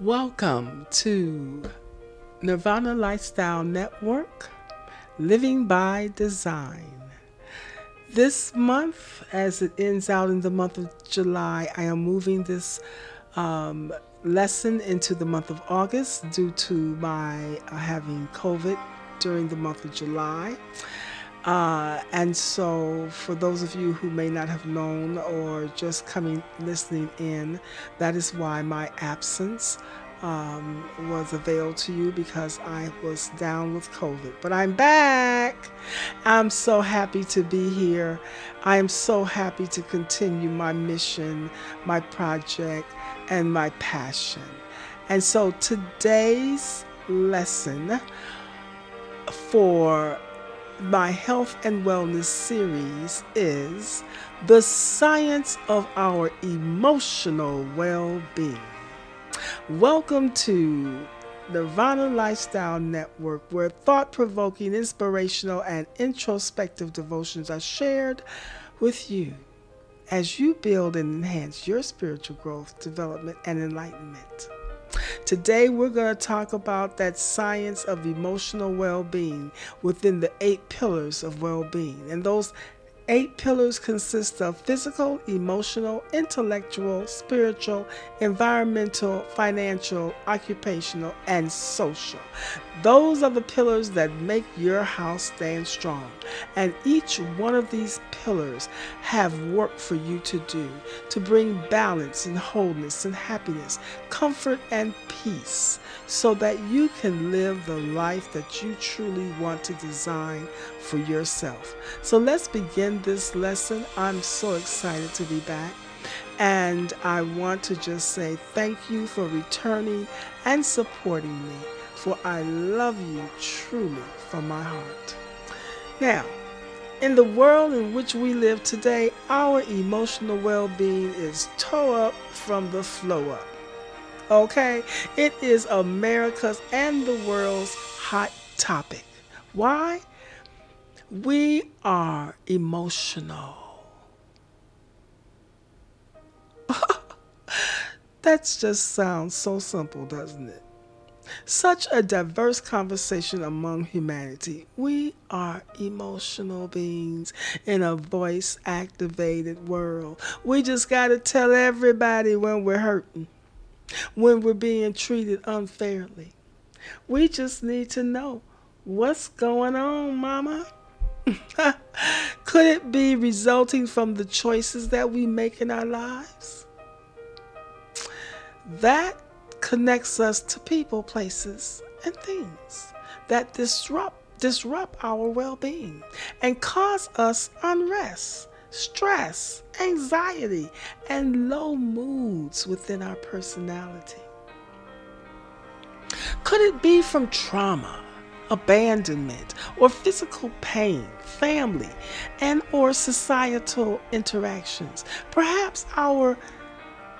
Welcome to Nirvana Lifestyle Network Living by Design. This month, as it ends out in the month of July, I am moving this um, lesson into the month of August due to my uh, having COVID during the month of July. Uh, and so, for those of you who may not have known or just coming listening in, that is why my absence um, was availed to you because I was down with COVID. But I'm back. I'm so happy to be here. I am so happy to continue my mission, my project, and my passion. And so, today's lesson for my health and wellness series is the science of our emotional well being. Welcome to Nirvana Lifestyle Network, where thought provoking, inspirational, and introspective devotions are shared with you as you build and enhance your spiritual growth, development, and enlightenment. Today, we're going to talk about that science of emotional well being within the eight pillars of well being. And those eight pillars consist of physical, emotional, intellectual, spiritual, environmental, financial, occupational, and social. Those are the pillars that make your house stand strong. And each one of these pillars have work for you to do to bring balance and wholeness and happiness, comfort and peace so that you can live the life that you truly want to design for yourself. So let's begin this lesson. I'm so excited to be back. And I want to just say thank you for returning and supporting me, for I love you truly from my heart. Now, in the world in which we live today, our emotional well being is toe up from the flow up. Okay? It is America's and the world's hot topic. Why? We are emotional. that just sounds so simple, doesn't it? Such a diverse conversation among humanity. We are emotional beings in a voice activated world. We just got to tell everybody when we're hurting, when we're being treated unfairly. We just need to know what's going on, mama. Could it be resulting from the choices that we make in our lives? That connects us to people, places, and things that disrupt disrupt our well-being and cause us unrest, stress, anxiety, and low moods within our personality. Could it be from trauma, abandonment, or physical pain, family, and or societal interactions? Perhaps our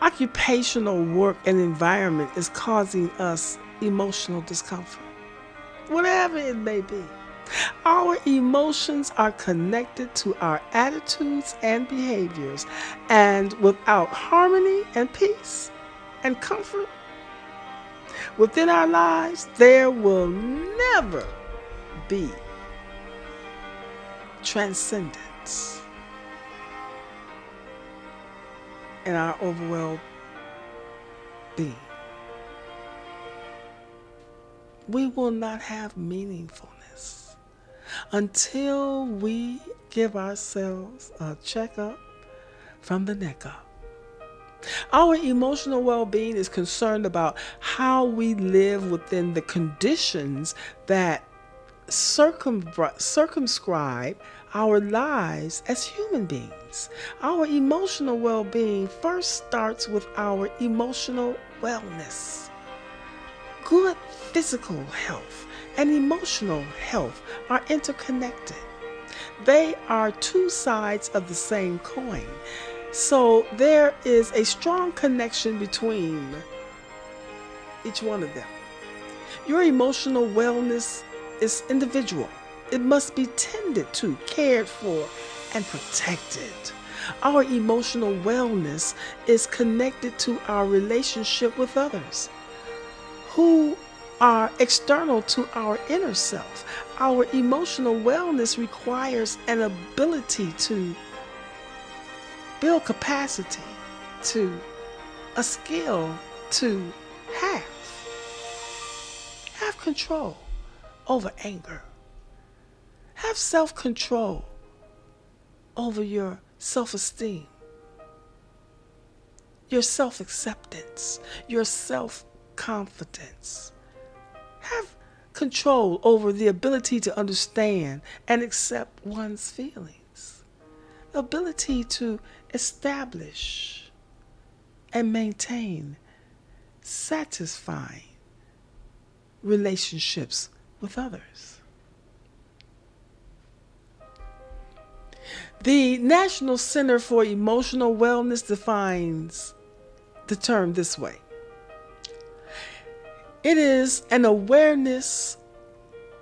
occupational work and environment is causing us emotional discomfort. Whatever it may be. Our emotions are connected to our attitudes and behaviors, and without harmony and peace and comfort within our lives, there will never be transcendence. in our overwhelmed being. We will not have meaningfulness until we give ourselves a checkup from the neck up. Our emotional well being is concerned about how we live within the conditions that circum- circumscribe our lives as human beings. Our emotional well being first starts with our emotional wellness. Good physical health and emotional health are interconnected, they are two sides of the same coin. So there is a strong connection between each one of them. Your emotional wellness is individual it must be tended to, cared for, and protected. Our emotional wellness is connected to our relationship with others. who are external to our inner self. Our emotional wellness requires an ability to build capacity, to a skill to have. Have control over anger. Have self control over your self esteem, your self acceptance, your self confidence. Have control over the ability to understand and accept one's feelings, the ability to establish and maintain satisfying relationships with others. The National Center for Emotional Wellness defines the term this way it is an awareness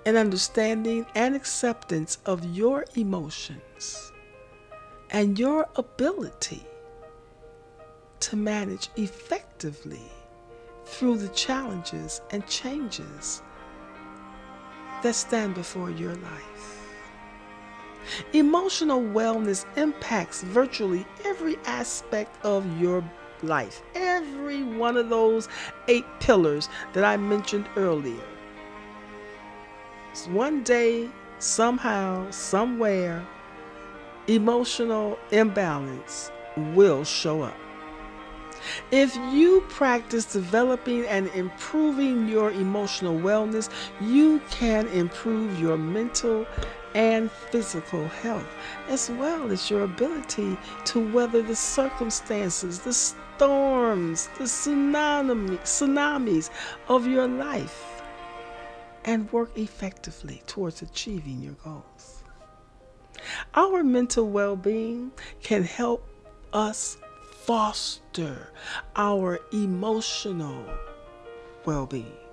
and understanding and acceptance of your emotions and your ability to manage effectively through the challenges and changes that stand before your life. Emotional wellness impacts virtually every aspect of your life. Every one of those eight pillars that I mentioned earlier. One day, somehow, somewhere, emotional imbalance will show up. If you practice developing and improving your emotional wellness, you can improve your mental and physical health, as well as your ability to weather the circumstances, the storms, the tsunami, tsunamis of your life, and work effectively towards achieving your goals. Our mental well being can help us foster our emotional well being.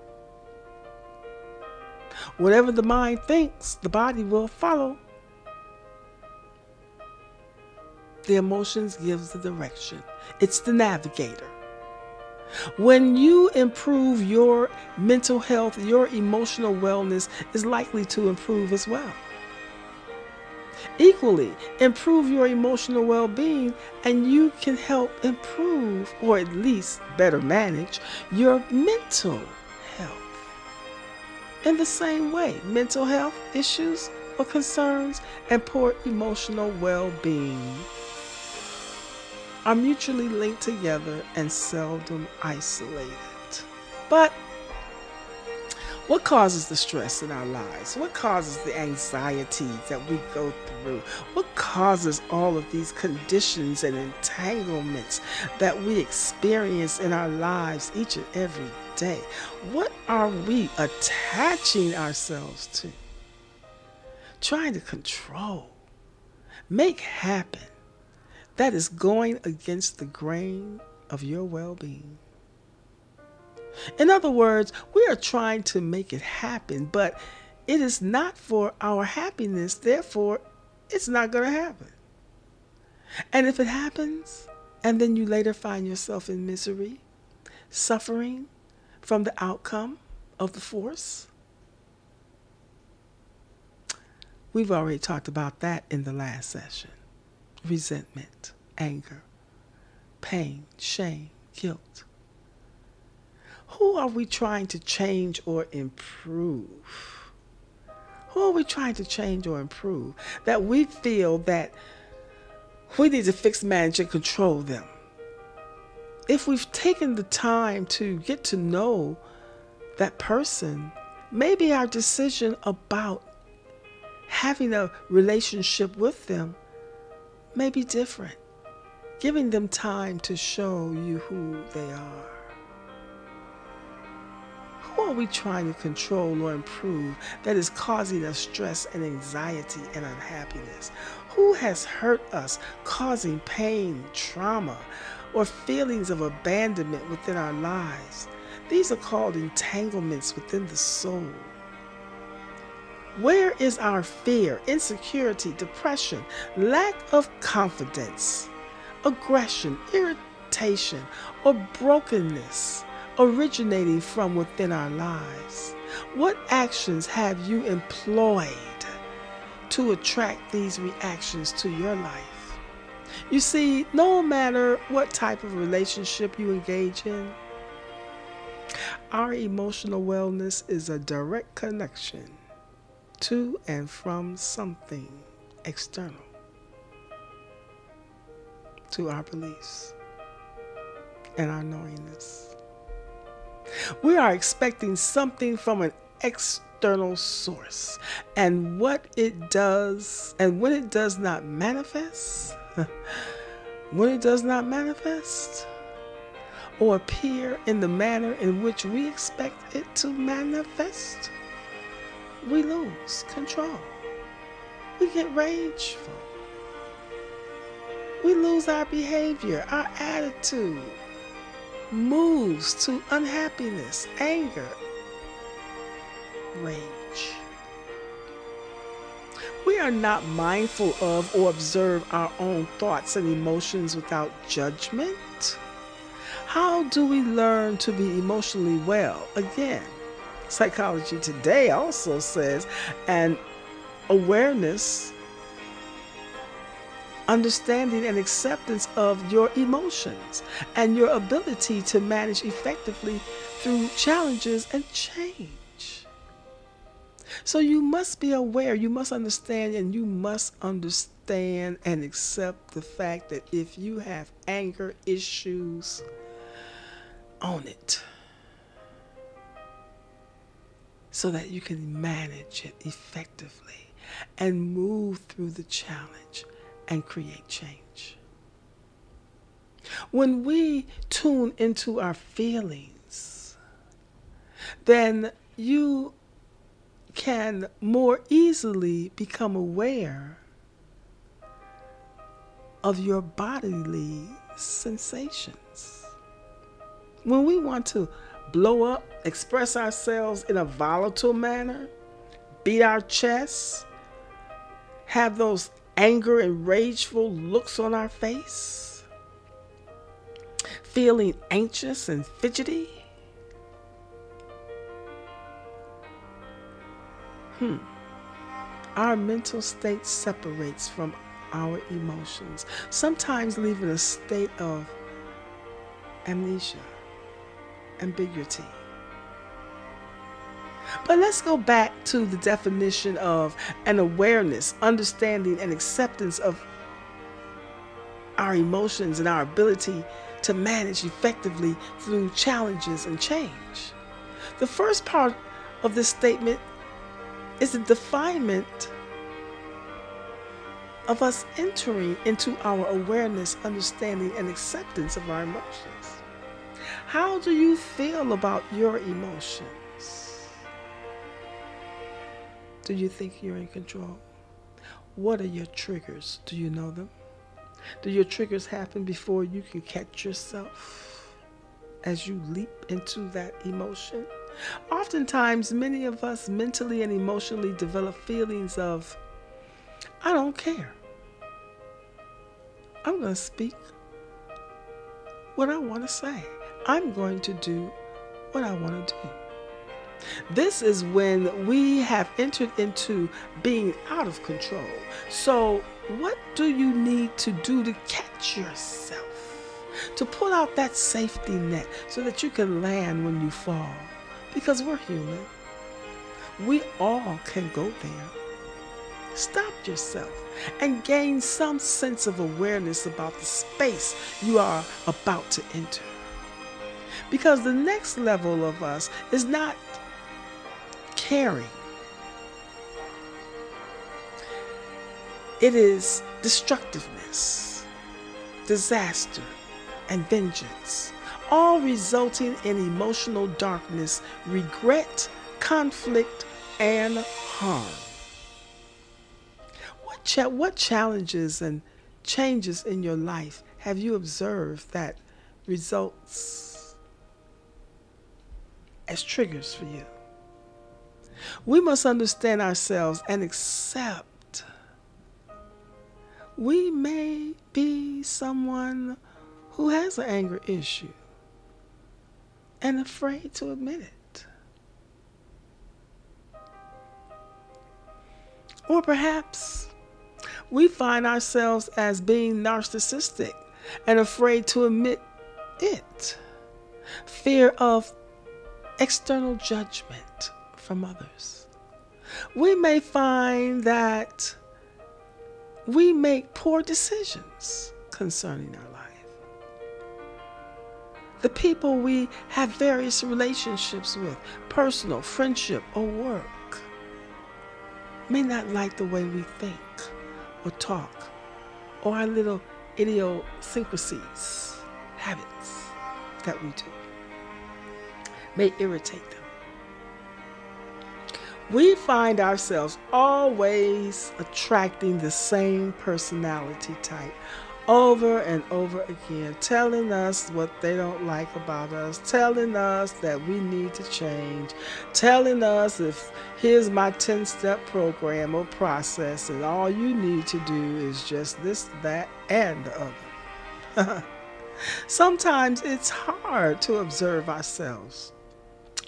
Whatever the mind thinks, the body will follow. The emotions gives the direction. It's the navigator. When you improve your mental health, your emotional wellness is likely to improve as well. Equally, improve your emotional well being, and you can help improve, or at least better manage, your mental in the same way, mental health issues or concerns and poor emotional well being are mutually linked together and seldom isolated. But what causes the stress in our lives? What causes the anxiety that we go through? What causes all of these conditions and entanglements that we experience in our lives each and every day? What are we attaching ourselves to? Trying to control, make happen that is going against the grain of your well being. In other words, we are trying to make it happen, but it is not for our happiness, therefore, it's not going to happen. And if it happens, and then you later find yourself in misery, suffering from the outcome of the force, we've already talked about that in the last session resentment, anger, pain, shame, guilt. Who are we trying to change or improve? Who are we trying to change or improve? That we feel that we need to fix, manage, and control them. If we've taken the time to get to know that person, maybe our decision about having a relationship with them may be different. Giving them time to show you who they are. Who are we trying to control or improve that is causing us stress and anxiety and unhappiness? Who has hurt us, causing pain, trauma, or feelings of abandonment within our lives? These are called entanglements within the soul. Where is our fear, insecurity, depression, lack of confidence, aggression, irritation, or brokenness originating from within our lives? What actions have you employed to attract these reactions to your life? You see, no matter what type of relationship you engage in, our emotional wellness is a direct connection to and from something external to our beliefs and our knowingness. We are expecting something from an external source, and what it does, and when it does not manifest, when it does not manifest, or appear in the manner in which we expect it to manifest, we lose control. We get rageful. We lose our behavior, our attitude moves to unhappiness, anger, rage. Are not mindful of or observe our own thoughts and emotions without judgment. How do we learn to be emotionally well? Again, Psychology Today also says an awareness, understanding, and acceptance of your emotions and your ability to manage effectively through challenges and change. So you must be aware, you must understand, and you must understand and accept the fact that if you have anger issues, own it so that you can manage it effectively and move through the challenge and create change. When we tune into our feelings, then you can more easily become aware of your bodily sensations. When we want to blow up, express ourselves in a volatile manner, beat our chests, have those anger and rageful looks on our face, feeling anxious and fidgety. Hmm. Our mental state separates from our emotions, sometimes leaving a state of amnesia ambiguity. But let's go back to the definition of an awareness, understanding, and acceptance of our emotions and our ability to manage effectively through challenges and change. The first part of this statement is the definement of us entering into our awareness, understanding, and acceptance of our emotions. How do you feel about your emotions? Do you think you're in control? What are your triggers? Do you know them? Do your triggers happen before you can catch yourself as you leap into that emotion? Oftentimes, many of us mentally and emotionally develop feelings of, I don't care. I'm going to speak what I want to say. I'm going to do what I want to do. This is when we have entered into being out of control. So, what do you need to do to catch yourself? To pull out that safety net so that you can land when you fall. Because we're human. We all can go there. Stop yourself and gain some sense of awareness about the space you are about to enter. Because the next level of us is not caring, it is destructiveness, disaster, and vengeance, all resulting in emotional darkness, regret, conflict, and harm. What, cha- what challenges and changes in your life have you observed that results as triggers for you. We must understand ourselves and accept we may be someone who has an anger issue. And afraid to admit it. Or perhaps we find ourselves as being narcissistic and afraid to admit it. Fear of external judgment from others. We may find that we make poor decisions concerning. The people we have various relationships with, personal, friendship, or work, may not like the way we think or talk or our little idiosyncrasies, habits that we do may irritate them. We find ourselves always attracting the same personality type over and over again, telling us what they don't like about us, telling us that we need to change, telling us if here's my 10 step program or process, and all you need to do is just this, that, and the other. Sometimes it's hard to observe ourselves,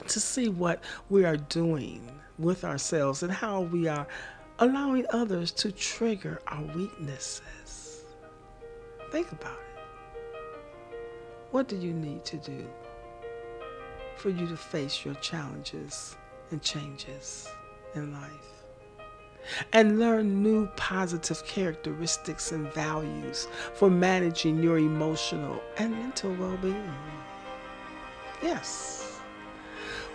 to see what we are doing with ourselves and how we are allowing others to trigger our weaknesses. Think about it. What do you need to do for you to face your challenges and changes in life? And learn new positive characteristics and values for managing your emotional and mental well being. Yes.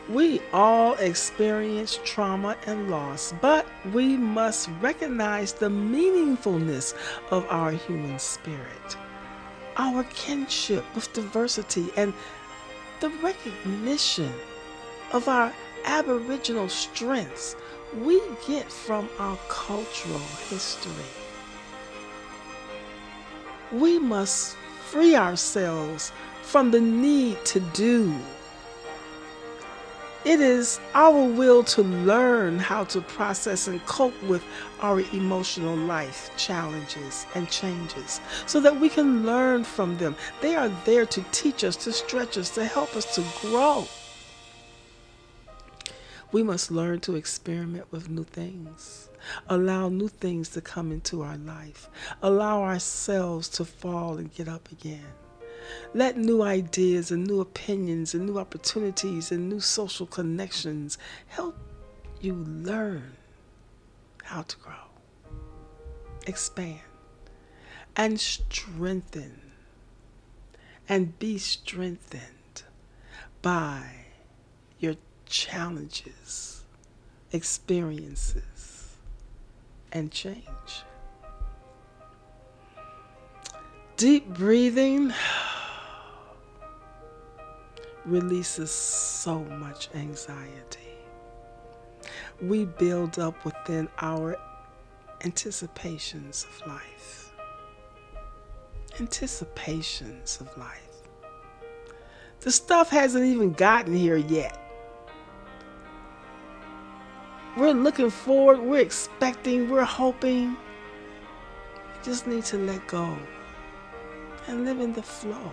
We all experience trauma and loss, but we must recognize the meaningfulness of our human spirit, our kinship with diversity, and the recognition of our aboriginal strengths we get from our cultural history. We must free ourselves from the need to do it is our will to learn how to process and cope with our emotional life challenges and changes so that we can learn from them. They are there to teach us, to stretch us, to help us to grow. We must learn to experiment with new things, allow new things to come into our life, allow ourselves to fall and get up again. Let new ideas and new opinions and new opportunities and new social connections help you learn how to grow, expand, and strengthen, and be strengthened by your challenges, experiences, and change. Deep breathing releases so much anxiety. We build up within our anticipations of life. Anticipations of life. The stuff hasn't even gotten here yet. We're looking forward, we're expecting, we're hoping. We just need to let go and live in the flow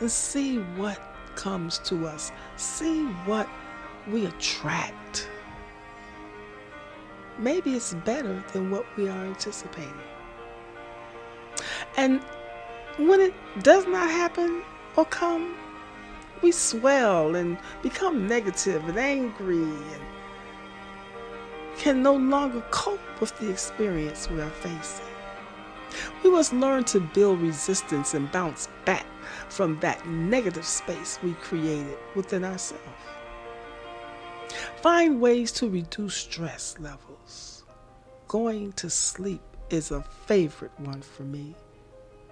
and see what comes to us. See what we attract. Maybe it's better than what we are anticipating. And when it does not happen or come, we swell and become negative and angry and can no longer cope with the experience we are facing. We must learn to build resistance and bounce back from that negative space we created within ourselves. Find ways to reduce stress levels. Going to sleep is a favorite one for me.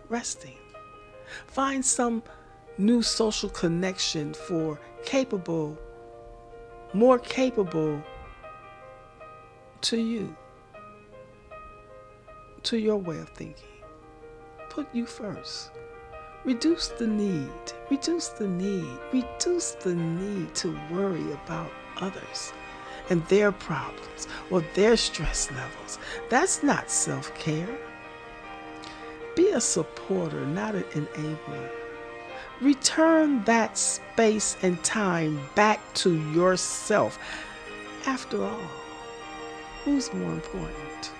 Resting. Find some new social connection for capable, more capable to you, to your way of thinking. Put you first. Reduce the need, reduce the need, reduce the need to worry about others and their problems or their stress levels. That's not self care. Be a supporter, not an enabler. Return that space and time back to yourself. After all, who's more important?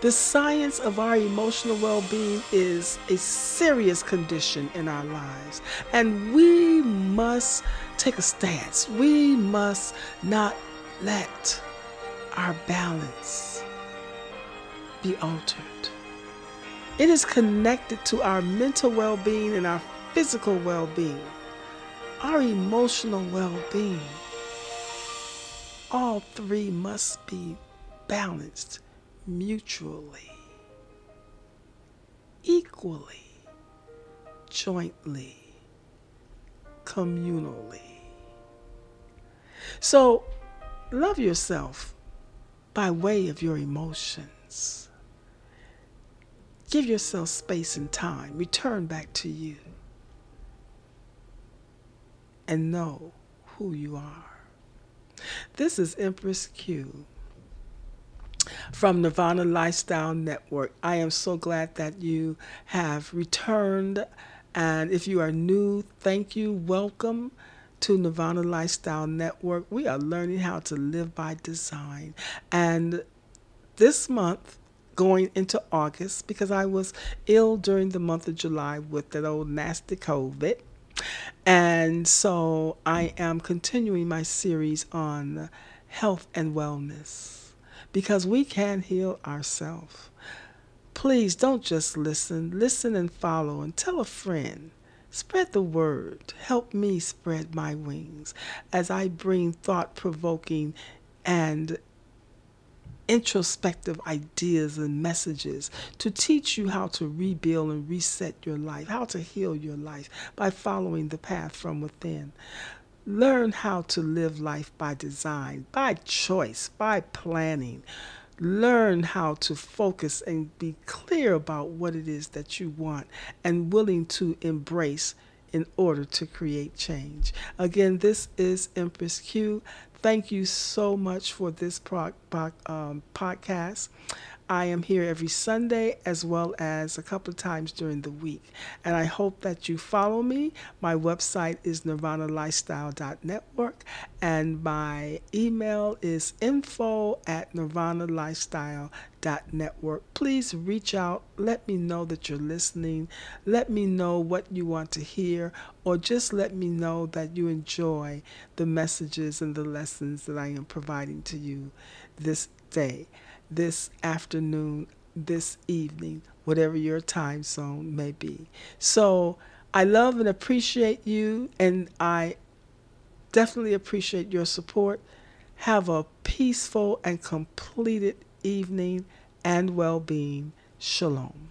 The science of our emotional well being is a serious condition in our lives, and we must take a stance. We must not let our balance be altered. It is connected to our mental well being and our physical well being, our emotional well being. All three must be balanced mutually, equally, jointly, communally. So, love yourself by way of your emotions. Give yourself space and time. Return back to you. And know who you are. This is Empress Q from Nirvana Lifestyle Network. I am so glad that you have returned. And if you are new, thank you. Welcome to Nirvana Lifestyle Network. We are learning how to live by design. And this month, going into August, because I was ill during the month of July with that old nasty COVID. And so I am continuing my series on health and wellness because we can heal ourselves. Please don't just listen, listen and follow and tell a friend. Spread the word. Help me spread my wings as I bring thought provoking and introspective ideas and messages to teach you how to rebuild and reset your life, how to heal your life by following the path from within. Learn how to live life by design, by choice, by planning. Learn how to focus and be clear about what it is that you want and willing to embrace in order to create change. Again, this is Empress Q. Thank you so much for this pro- um, podcast. I am here every Sunday as well as a couple of times during the week. And I hope that you follow me. My website is nirvanalifestyle.network and my email is info at nirvanalifestyle.network. Please reach out. Let me know that you're listening. Let me know what you want to hear, or just let me know that you enjoy the messages and the lessons that I am providing to you this day this afternoon, this evening, whatever your time zone may be. So I love and appreciate you, and I definitely appreciate your support. Have a peaceful and completed evening and well being. Shalom.